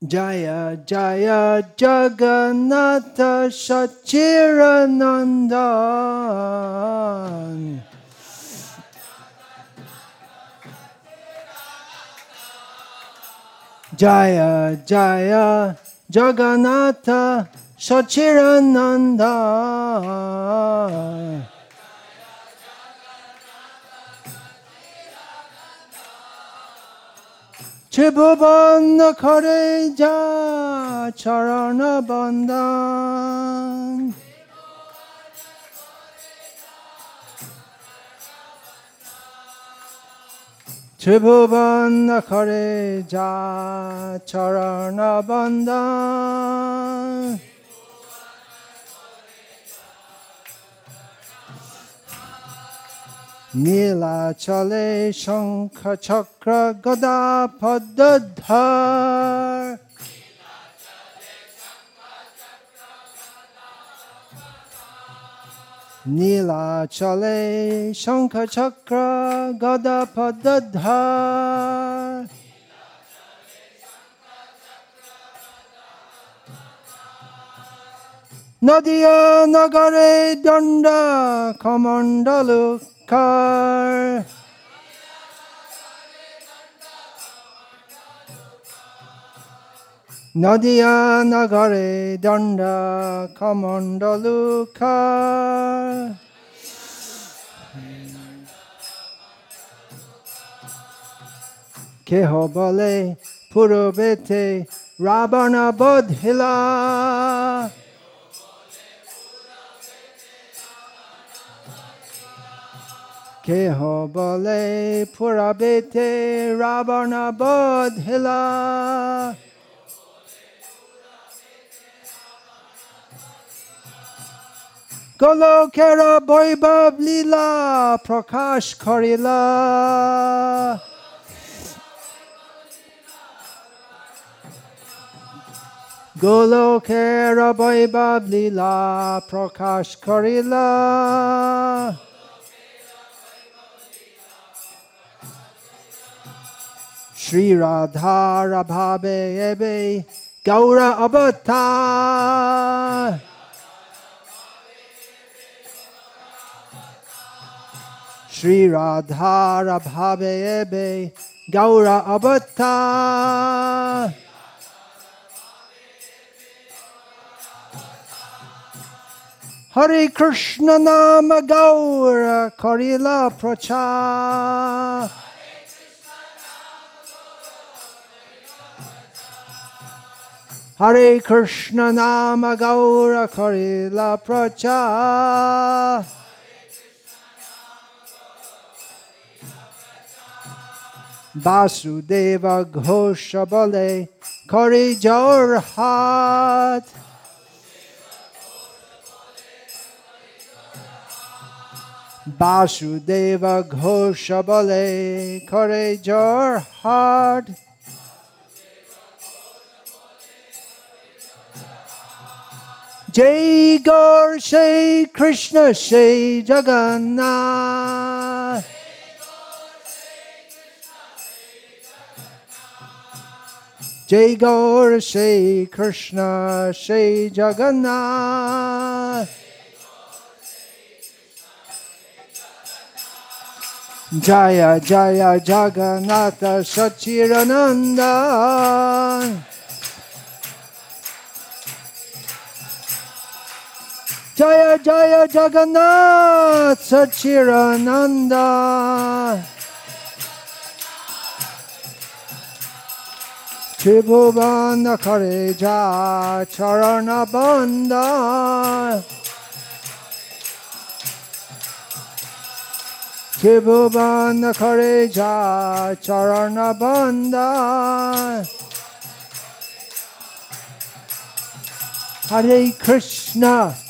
Jaya Jaya Jagannatha Sachiranandan Jaya Jaya Jagannatha 제법안나 카레자 차라나 반단 제법안나 카레자 차라나 반단 নীলাচলে শঙ্খ চক্র গদা পদ্মধর নীলাচলে শঙ্খ চক্র গদা পদ্মধর নদিয়া নগরে দণ্ড কমণ্ডলু car. Nadia Nagare Danda kamandaluka kehobale Purubete Rabana Bodhila. Keho bale purabete rabarnabod hila. Golo kera boibab lila prakash korila. Golo kera boibab lila prakash korila. Shri Radha Rabhabe Ebe Gaura Abhata. Shri Radha Rabhabe Ebe Gaura Abhata. Hare Krishna Nama Gaura Karila Prachar. Hare Krishna Nama Gaura Karila Pracha. Vasudeva Ghosha Bale Kari Jorhat. Vasudeva Ghosha Bale Kari Jorhat. Jai Gaur Shai Krishna Shai Jagannath. Jai Gaur Shai Krishna Shai Jagannath. Jaya Jaya Jagannatha Sachirananda. Jaya Jaya Jagannath Sachirananda Tribhuvana Kareja Charana Bandha Tribhuvana Kareja Charana Bandha Hare Krishna.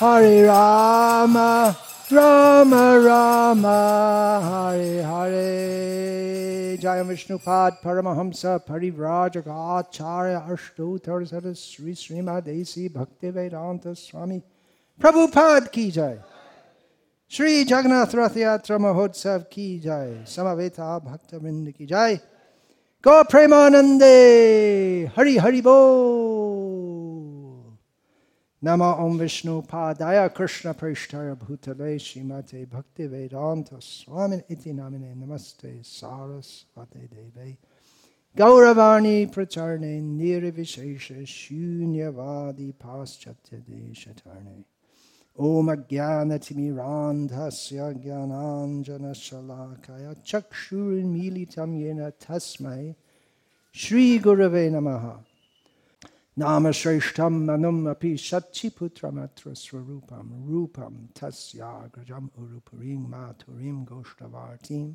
Hare Rama, Rama Rama, Hare Hare. Jaya Vishnupad Paramahamsa Parivrajaga Acharya Ashtotar Sri Srimad A.C. Bhakti Swami Prabhupada Ki Jai. Shri Jagannath Rath Yatra Mahotsav Ki Jai. Samaveta Bhakta Ki Jai. Go Premanande Hari Hari Bo. Nama Om Vishnu Padaya Krishna Prishtaya Bhutale Shimate Bhakti Vedanta Swamin Iti Namine Namaste Sarasvate Deve Gauravani Pracharne Nirvishesha Shunyavadi Paschatya Deshatarne Om Ajnanatimirandhasya Jnananjana Shalakaya Chakshurin Militam Yena Tasmai Shri Gurave Namaha Namashreshtam manum api satchiputramatra swarupam rupam tasyagrajam urupurim maturim goshtavartim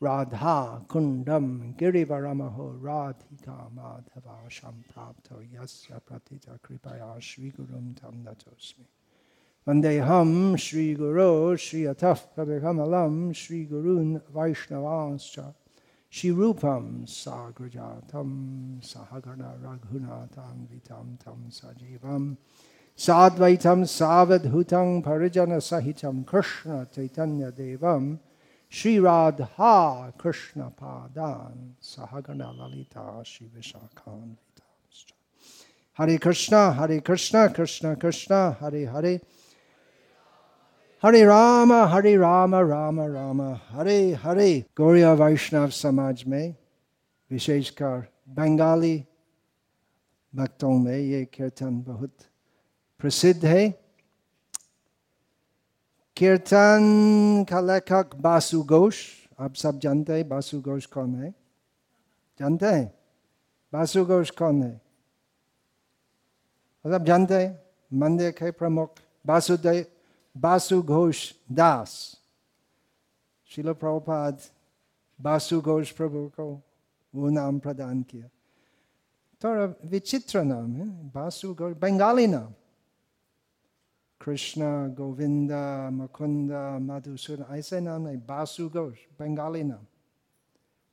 radha kundam girivaramaho radhika madhava samprapto yasya pratita kripaya shri gurum tam natosmi Vandeham Shri Shirupam Sagrajatam Sahagana Raghunatam Vitam Tam Sajivam Sadvaitam Savadhutam Parijana Sahitam Krishna Chaitanya Devam Shri Radha Krishna Padan Sahagana Lalita Shri Vishakhan Vitam Hare Krishna Hare Krishna Krishna Krishna Hare Hare हरे राम हरे राम राम राम हरे हरे गौरिया वैष्णव समाज में विशेषकर बंगाली भक्तों में ये कीर्तन बहुत प्रसिद्ध है कीर्तन का लेखक बासु घोष आप सब जानते हैं बासु घोष कौन है जानते हैं बासु घोष कौन है सब जानते हैं मंदिर के प्रमुख बासुदेव बासु घोष दास शिल प्रभुपाद बासु घोष प्रभु को वो नाम प्रदान किया थोड़ा विचित्र नाम है बासु घोष बंगाली नाम कृष्ण गोविंद मुकुंद मधुसूदन ऐसे नाम नहीं बासु घोष बंगाली नाम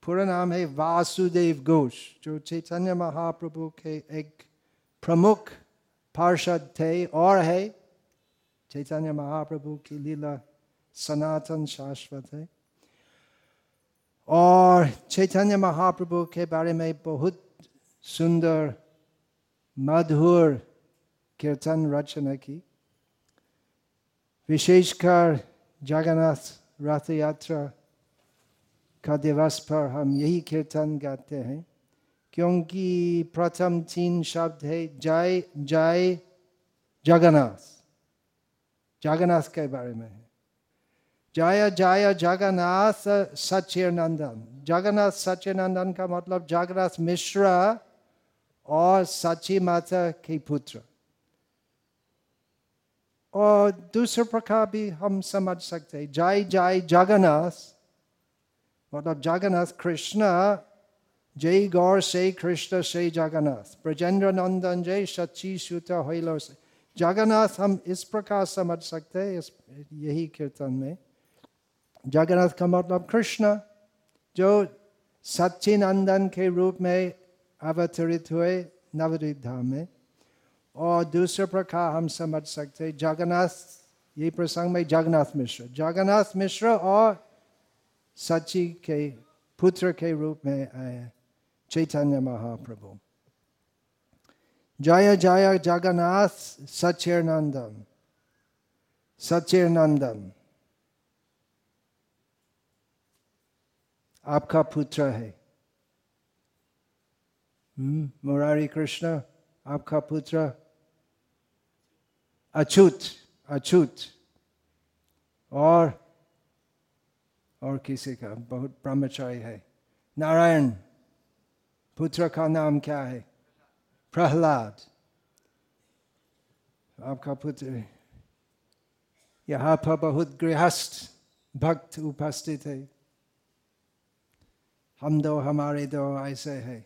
पूरा नाम है वासुदेव घोष जो चैतन्य महाप्रभु के एक प्रमुख पार्षद थे और है चैतन्य महाप्रभु की लीला सनातन शाश्वत है। और चैतन्य महाप्रभु के बारे में बहुत सुंदर, मधुर कीर्तन रचना की। विशेषकर जगन्नाथ रथ यात्रा का दिवस पर हम यही कीर्तन गाते हैं, क्योंकि प्रथम तीन शब्द है, जय जय जगन्नाथ। जगन्नाथ के बारे में है। जय जय, जगन्नाथ सचिनंदन जगन्नाथ सचिनंदन का मतलब जगन्नाथ मिश्रा और सची माता के पुत्र। और दूसरे प्रकार भी हम समझ सकते हैं। जय जय, जगन्नाथ मतलब जगन्नाथ कृष्ण, जय गौर से कृष्ण से जगन्नाथ। ब्रजेंद्र नंदन जय सची सुत होलो से जगन्नाथ हम इस प्रकार समझ सकते हैं, इस यही कीर्तन में। जगन्नाथ का मतलब कृष्ण, जो सच्चिनंदन के रूप में अवतरित हुए नवदीप धाम में। और दूसरे प्रकार हम समझ सकते हैं, जगन्नाथ ये प्रसंग में जगन्नाथ मिश्र। जगन्नाथ मिश्र और सची के, पुत्र के रूप में आए चैतन्य महाप्रभु। जगन्नाथ सचिर नंदन सचिर नंदन आपका पुत्र है। मुरारी कृष्ण, आपका पुत्र। अछूत अछूत। और और किसी का, बहुत ब्रह्मचारी है। नारायण, पुत्र का नाम क्या है? प्रहलाद, आपका पुत्र, यहाँ पर बहुत गृहस्थ भक्त उपस्थित है। हम दो, हमारे दो ऐसे है।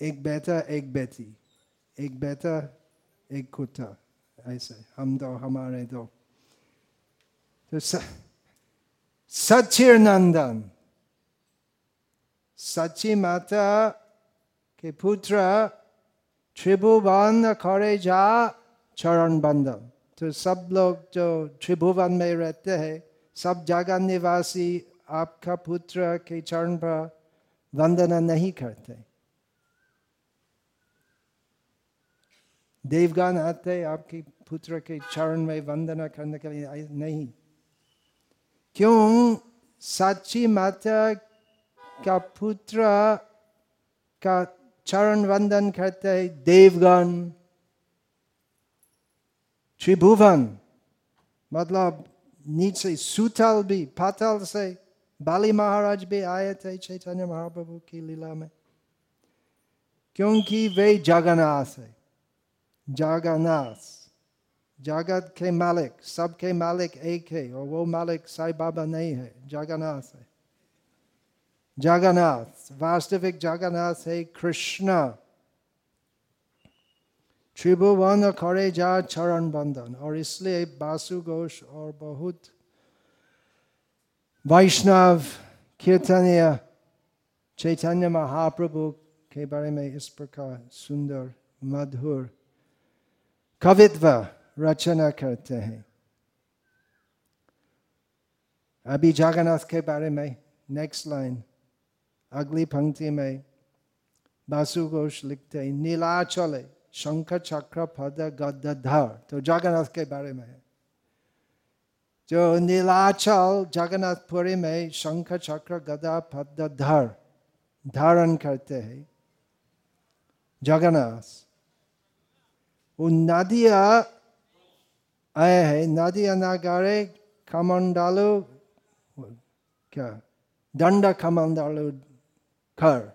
एक बेटा, एक बेटी, एक बेटा, एक कुत्ता, ऐसे, हम दो, हमारे दो। तो सचिर नंदन सची माता के पुत्र त्रिभुवन करे जा चरण बंधन तो सब लोग जो त्रिभुवन में रहते हैं सब जगह निवासी आपका पुत्र के चरण पर वंदना नहीं करते देवगान आते आपके पुत्र के चरण में वंदना करने के लिए नहीं क्यों साची माता का पुत्र का चरण वंदन करते है देवगण त्रिभुवन मतलब नीचे सुतल भी पातल से बाली महाराज भी आए थे चैतन्य महाप्रभु की लीला में क्योंकि वे जगन्नाथ है जगन्नाथ जगत के मालिक सबके मालिक एक है और वो मालिक साई बाबा नहीं है जगन्नाथ है जगन्नाथ वास्तविक जगन्नाथ है कृष्ण त्रिभुवन करे जा चरण बंधन और इसलिए बासु घोष और बहुत वैष्णव कीर्तनीय चैतन्य महाप्रभु के बारे में इस प्रकार सुंदर मधुर कवित्व रचना करते हैं अभी जगन्नाथ के बारे में नेक्स्ट लाइन अगली पंक्ति में बासु घोष लिखते हैं, नीलाचले, शंख चक्र पद गदधर तो जगन्नाथ के बारे में है। जो नीलाचल, जगन्नाथपुरी में शंख चक्र गदा पद धर, धारण करते हैं, जगन्नाथ। वो नदिया आए है, नदिया नागारे, कमंडालू, क्या? दंड कमंडालू कर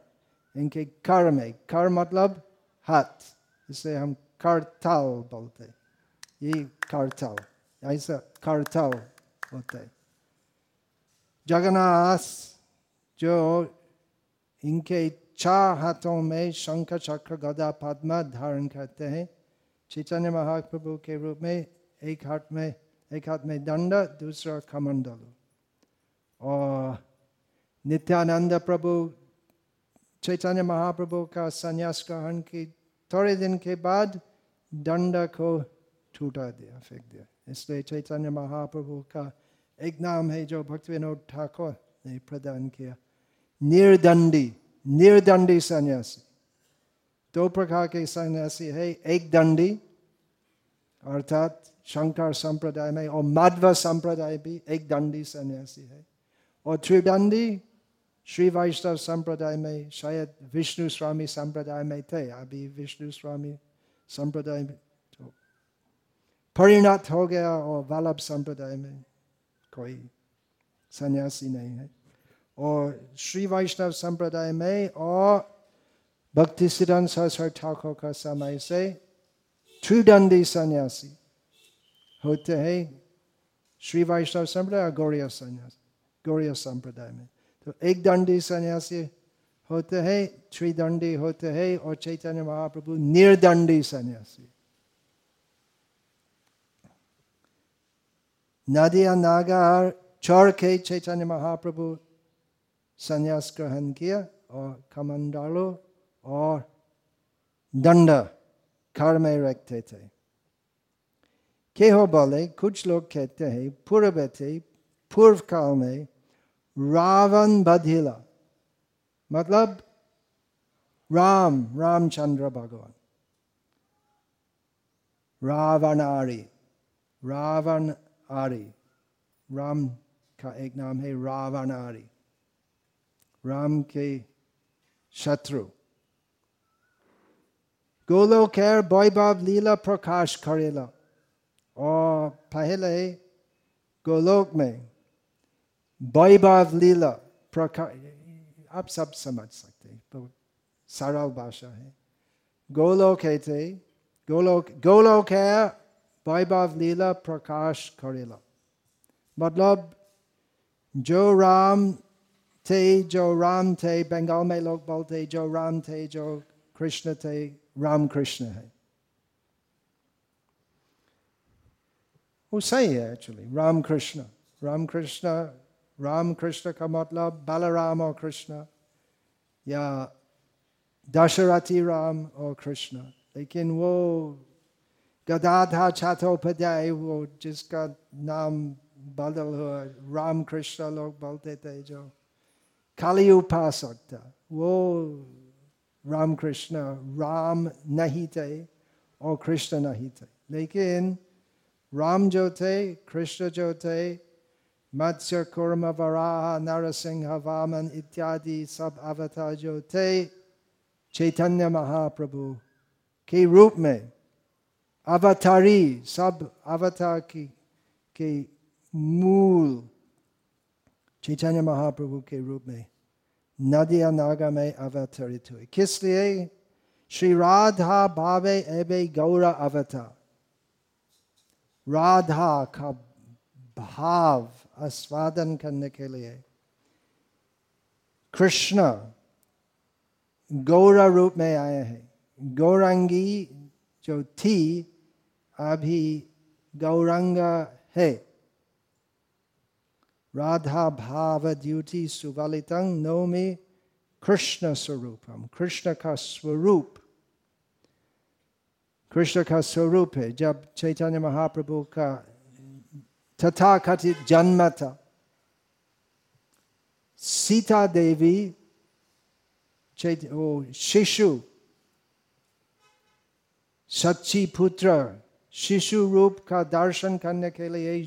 इनके कर में कर मतलब हाथ इसे हम करताल बोलते ये करताल ऐसा करताल होते जगन्नाथ जो इनके चार हाथों में शंख चक्र गदा पद्मा धारण करते हैं चैतन्य महाप्रभु के रूप में एक हाथ में एक हाथ में दंड दूसरा कमंडल और नित्यानंद प्रभु चैतन्य महाप्रभु का संन्यास ग्रहण की थोड़े दिन के बाद दंड को छूटा दिया, फेंक दिया। इसलिए चैतन्य महाप्रभु का एक नाम है जो भक्ति विनोद ठाकुर ने प्रदान किया। निर्दंडी निर्दंडी सन्यासी। दो प्रकार के सन्यासी है, एक दंडी, अर्थात शंकर संप्रदाय में और माधव संप्रदाय भी एक दंडी सन्यासी है। और त्रिदंडी श्री वैष्णव संप्रदाय में शायद विष्णु स्वामी संप्रदाय में थे अभी विष्णु स्वामी संप्रदाय में तो परिणत हो गया और वल्लभ संप्रदाय में कोई सन्यासी नहीं है और श्री वैष्णव संप्रदाय में और भक्ति सिद्धांत सरस्वती ठाकुर का समय से त्रिदंडी सन्यासी होते हैं श्री वैष्णव संप्रदाय गौरिया सन्यास गौरिया संप्रदाय में तो एक दंडी सन्यासी होते हैं त्रिदंडी होते हैं और चैतन्य महाप्रभु निर्दंडी सन्यासी। नदिया नागार चौर के चैतन्य महाप्रभु संन्यास ग्रहण किया और कमंडालो और दंड घर में रखते थे। के हो बोले, कुछ लोग कहते हैं, पूर्व थे, पूर्व काल में रावण बधिला। मतलब राम, रामचंद्र भगवान। रावण आरी रावण आरी राम का एक नाम है रावण आरी राम के शत्रु। गोलोकेर वैभव लीला प्रकाश करेला। और पहले गोलोक में वैभव लीला प्रकाश आप सब समझ सकते बहुत सरल भाषा है गोलोक है थे गोलोक गोलोक है वैभव लीला प्रकाश करेला मतलब जो राम थे जो राम थे बंगाल में लोग बोलते जो राम थे जो कृष्ण थे राम कृष्ण है वो सही है एक्चुअली राम कृष्ण राम कृष्ण राम कृष्ण का मतलब बलराम और कृष्ण या दशरथी राम और कृष्ण लेकिन वो गदाधा छात्रोपाध्याय वो जिसका नाम बदल हुआ राम कृष्ण लोग बोलते थे जो खाली उपासक था वो राम कृष्ण राम नहीं थे और कृष्ण नहीं थे लेकिन राम जो थे कृष्ण जो थे मत्स्य कुर्म वराह नरसिंह वामन इत्यादि सब अवतार जो थे चैतन्य महाप्रभु के रूप में अवतारी सब अवतार की के मूल चैतन्य महाप्रभु के रूप में नदिया नागा में अवतरित हुए किस लिए श्री राधा भावे एबे गौरा अवतार राधा का भाव आस्वादन करने के लिए। कृष्ण गौरा रूप में आए हैं। गौरंगी जो थी, अभी गौरंगा है। राधा भाव द्युति सुवलितं नौमी कृष्ण स्वरूपम कृष्ण का स्वरूप। कृष्ण का स्वरूप है। जब चैतन्य महाप्रभु का तथा कथित जन्म था सीता देवी वो शिशु सच्ची पुत्र शिशु रूप का दर्शन करने के लिए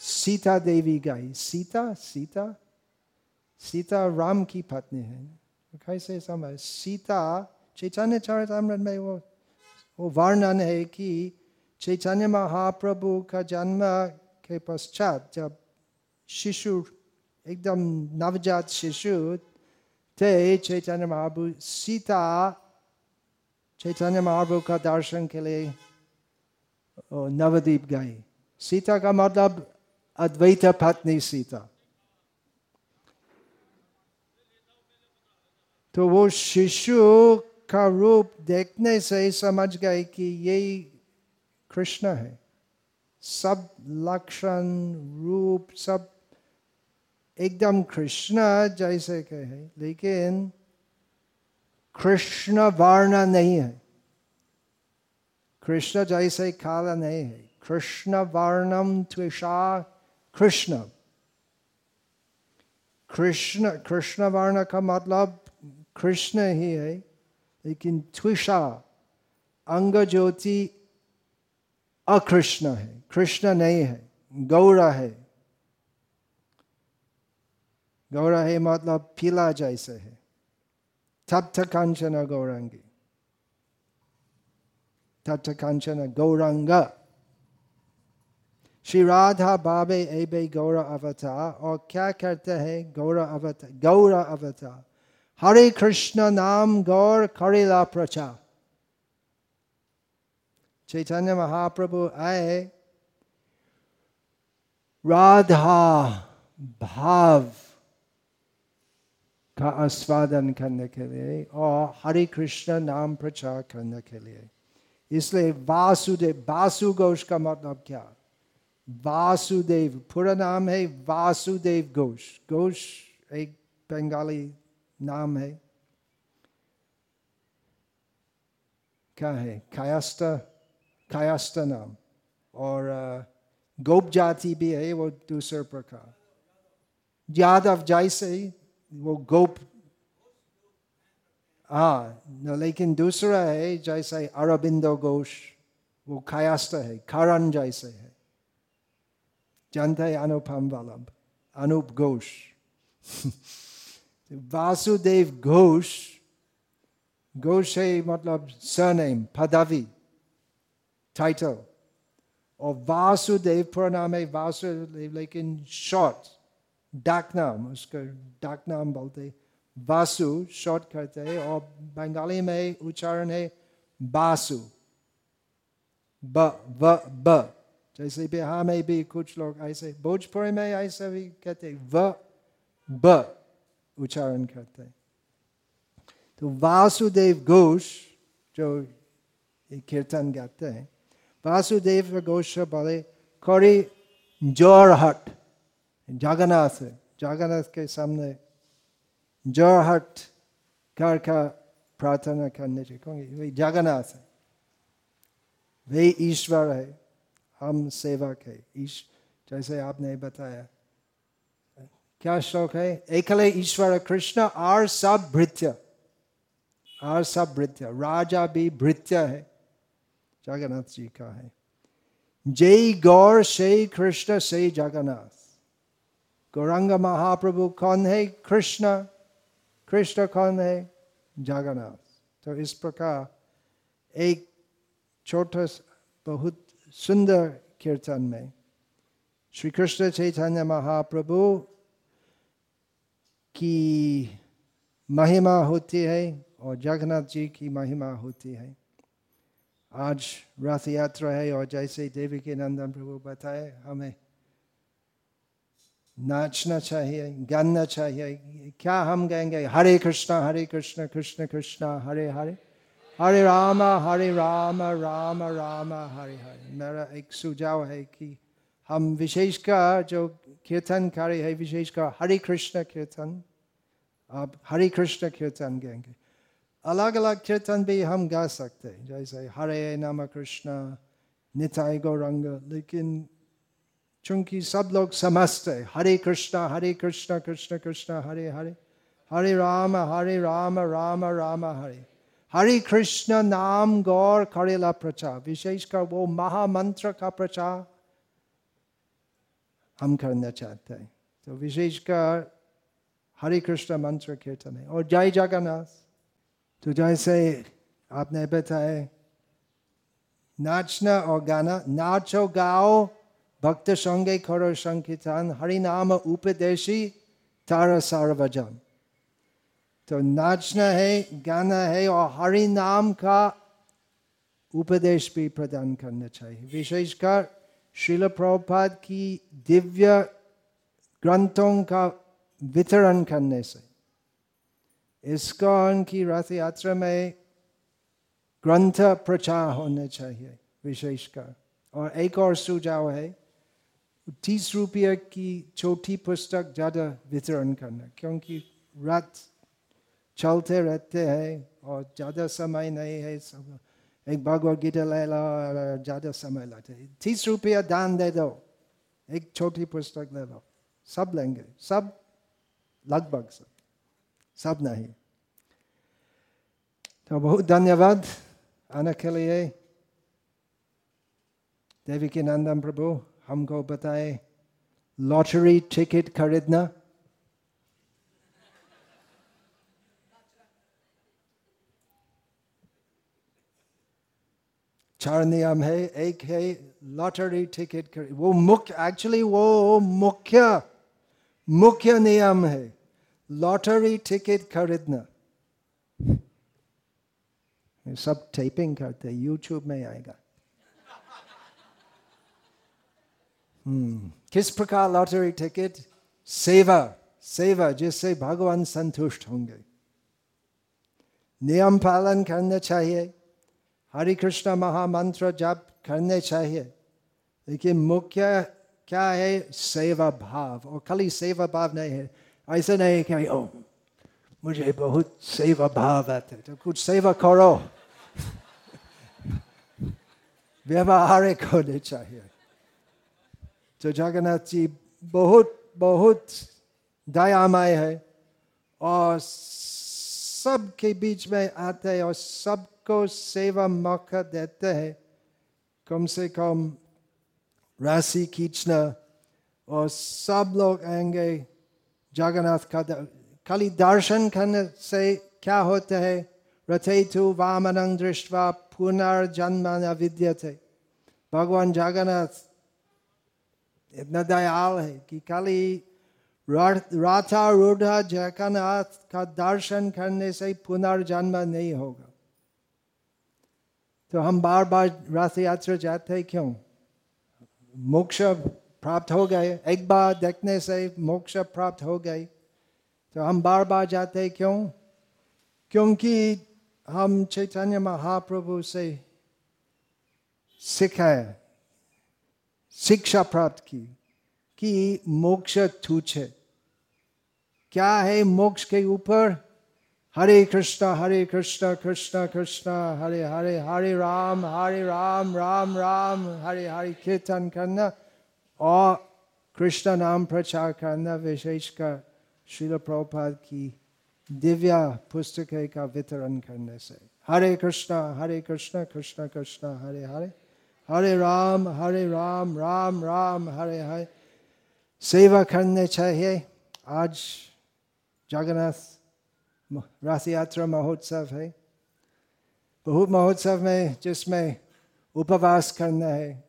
सीता देवी गई सीता सीता सीता राम की पत्नी है कैसे समझ सीता चैतन्य चरितमृत में वो वो वर्णन है कि चैतन्य महाप्रभु का जन्म के पश्चात जब शिशु, एकदम नवजात शिशु थे, चैतन्य महाप्रभु सीता चैतन्य महाप्रभु का दर्शन के लिए नवदीप गई सीता का मतलब अद्वैत पत्नी सीता। तो वो शिशु का रूप देखने से समझ गए कि यही कृष्ण है। सब लक्षण रूप, सब। एकदम कृष्ण जैसे कहे लेकिन कृष्ण वर्ण नहीं है। कृष्ण जैसे काला नहीं है। कृष्ण वर्णम त्विषा कृष्ण। कृष्ण कृष्ण वर्ण का मतलब कृष्ण ही है, लेकिन त्विषा अंग ज्योति अकृष्ण है, कृष्ण नहीं है, गौरा है। गौरा है मतलब पीला जैसे है। तप्त कांचन गौरंगी। तप्त कांचन गौरंगा। श्री राधा बाबे एबे गौर अवतार और क्या करते हैं? गौर अवतार गौर अवतार हरे कृष्ण नाम गौर करेला प्रचार। चैतन्य महाप्रभु आए। राधा भाव का आस्वादन करने के लिए और हरे कृष्ण नाम प्रचार करने के लिए। इसलिए वासुदेव वासु घोष का मतलब क्या? वासुदेव, पूरा नाम है वासुदेव घोष। घोष एक बंगाली नाम है। क्या है? कायस्ता कायस्ता नाम और गोप जाति भी है वो दूसरे प्रकार यादव जैसे वो गोप हाँ लेकिन दूसरा है जैसे अरबिंदो घोष वो कायस्थ है करण जैसे है जानते हैं अनुपम वल्लभ अनूप घोष वासुदेव घोष घोष है मतलब सरनेम पदवी टाइटल और वासुदेव प्रणाम है वासुदेव लेकिन शॉर्ट डाक नाम उसका डाक नाम बोलते वासु शॉर्ट करते हैं और बंगाली में उच्चारण है बासु ब व ब जैसे बिहार में भी कुछ लोग ऐसे भोजपुरी में ऐसे भी कहते व ब उच्चारण करते हैं तो वासुदेव घोष जो कीर्तन गाते हैं वासुदेव घोष बोले करी जोरहट जगन्नाथ जगन्नाथ के सामने जोरहट कर का प्रार्थना करने चाहिए कहेंगे वे जगन्नाथ है वे ईश्वर है हम सेवक है ईश जैसे आपने बताया क्या श्लोक है एकले ईश्वर कृष्ण आर सब भृत्य आर सब भृत्य राजा भी भृत्य है जगन्नाथ जी का है जय गौर से कृष्ण से जगन्नाथ गौरंग महाप्रभु कौन है कृष्ण कृष्ण कौन है जगन्नाथ तो इस प्रकार एक छोटा बहुत सुंदर कीर्तन में श्री कृष्ण चैतन्य महाप्रभु की महिमा होती है और जगन्नाथ जी की महिमा होती है आज रथ यात्रा है और जैसे देवी के नंदन प्रभु बताए हमें नाचना चाहिए, गाना चाहिए, क्या हम गाएँगे? हरे कृष्णा, हरे कृष्ण कृष्ण कृष्णा, हरे हरे। हरे राम हरे राम राम राम, हरे हरे। मेरा एक सुझाव है कि हम विशेषकर जो कीर्तन कीर्तनकारी है विशेषकर हरे कृष्ण कीर्तन अब हरे कृष्ण कीर्तन गाएँगे। अलग अलग कीर्तन भी हम गा सकते हैं। जैसे हरे नाम कृष्ण निताय गौरंग, लेकिन चूँकि सब लोग समझते हरे कृष्णा हरे कृष्णा, कृष्ण कृष्ण, हरे हरे हरे राम हरे राम राम राम हरे। हरे कृष्ण नाम गौर करेला प्रचार, विशेषकर वो महामंत्र का प्रचार हम करना चाहते हैं। तो विशेषकर हरे कृष्ण मंत्र कीर्तन है। और जय जगन्नाथ। तो जैसे आपने बताया नाचना और गाना, नाचो गाओ, भक्त संगे करो संकीर्तन हरि नाम उपदेशी, तारा सार्वजन। तो नाचना है, गाना है और हरि नाम का उपदेश भी प्रदान करना चाहिए। विशेषकर शिल प्रभुपाद की दिव्य ग्रंथों का वितरण करने से। इसको उनकी रथ यात्रा में ग्रंथ प्रचार होने चाहिए विशेषकर और एक और सुझाव है तीस रुपये की छोटी पुस्तक ज़्यादा वितरण करना क्योंकि रात चलते रहते हैं और ज़्यादा समय नहीं है सब एक भगवत गीता ले लो ज़्यादा समय लगते तीस रुपया दान दे दो एक छोटी पुस्तक ले लो सब लेंगे सब लगभग सब सब नहीं। तो बहुत धन्यवाद, आने के लिए। देवी के नंदन प्रभु, हमको बताए लॉटरी टिकट खरीदना। चार नियम है, एक है लॉटरी टिकट खरीद, वो मुख्य एक्चुअली वो मुख्य मुख्य नियम है। लॉटरी टिकट खरीदना। सब टेपिंग करते यूट्यूब में आएगा। हम्म। किस प्रकार लॉटरी टिकट सेवा सेवा, जिससे भगवान संतुष्ट होंगे। नियम पालन करना चाहिए। हरे कृष्ण महामंत्र जप करने चाहिए। लेकिन मुख्य क्या है? सेवा भाव। और खाली सेवा भाव नहीं है। ऐसा नहीं कि ओ मुझे बहुत सेवा भाव आते तो कुछ सेवा करो। व्यवहारिक होने चाहिए। तो जगन्नाथ जी बहुत बहुत दयामय है और सबके बीच में आते हैं और सबको सेवा मौका देते हैं। कम से कम राशि खींचना और सब लोग आएँगे जगन्नाथ का खाली दर्शन करने से क्या होता है रथेतु वामनं दृष्टवा पुनर्जन्म न भगवान जगन्नाथ इतना दयाल है कि खाली राथा रूढ़ जगन्नाथ का दर्शन करने से पुनर्जन्म नहीं होगा तो हम बार बार रथ यात्रा जाते क्यों? मोक्ष प्राप्त हो गए। एक बार देखने से मोक्ष प्राप्त हो गए। तो हम बार बार जाते क्यों? क्योंकि हम चैतन्य महाप्रभु से सिखाए शिक्षा प्राप्त की, कि मोक्ष तुच्छ है। क्या है मोक्ष के ऊपर? हरे कृष्णा हरे कृष्णा कृष्णा कृष्णा, हरे हरे हरे राम हरे राम राम राम, हरे हरे कीर्तन करना। और कृष्ण नाम प्रचार करना विशेषकर शिल प्रभुपाद की दिव्या पुस्तक का वितरण करने से हरे कृष्णा हरे कृष्णा कृष्णा कृष्णा हरे हरे हरे राम हरे राम राम राम हरे हरे सेवा करने चाहिए आज जगन्नाथ राशि यात्रा महोत्सव है बहुत महोत्सव में जिसमें उपवास करना है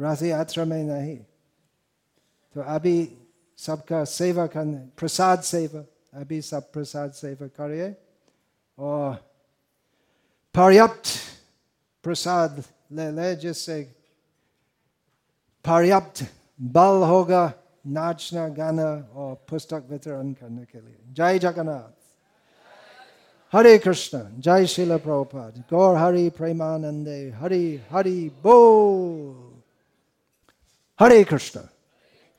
राशि यात्रा में नहीं। तो अभी सबका सेवा करने, प्रसाद सेवा, अभी सब प्रसाद सेवा करिए। और पर्याप्त प्रसाद ले ले, जिससे पर्याप्त बल होगा नाचना, गाना और पुस्तक वितरण करने के लिए। जय जगन्नाथ। हरे कृष्ण। जय शिल प्रभुपाद। गौर, हरि, प्रेमानंदे। हरि हरि, बोल। हरे कृष्ण।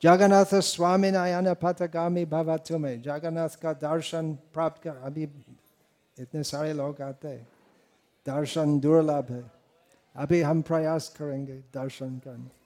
जगन्नाथ स्वामी नायन पथगामी भवा तुम्हें जगन्नाथ का दर्शन प्राप्त कर अभी इतने सारे लोग आते हैं। दर्शन दुर्लभ है। अभी हम प्रयास करेंगे दर्शन करने।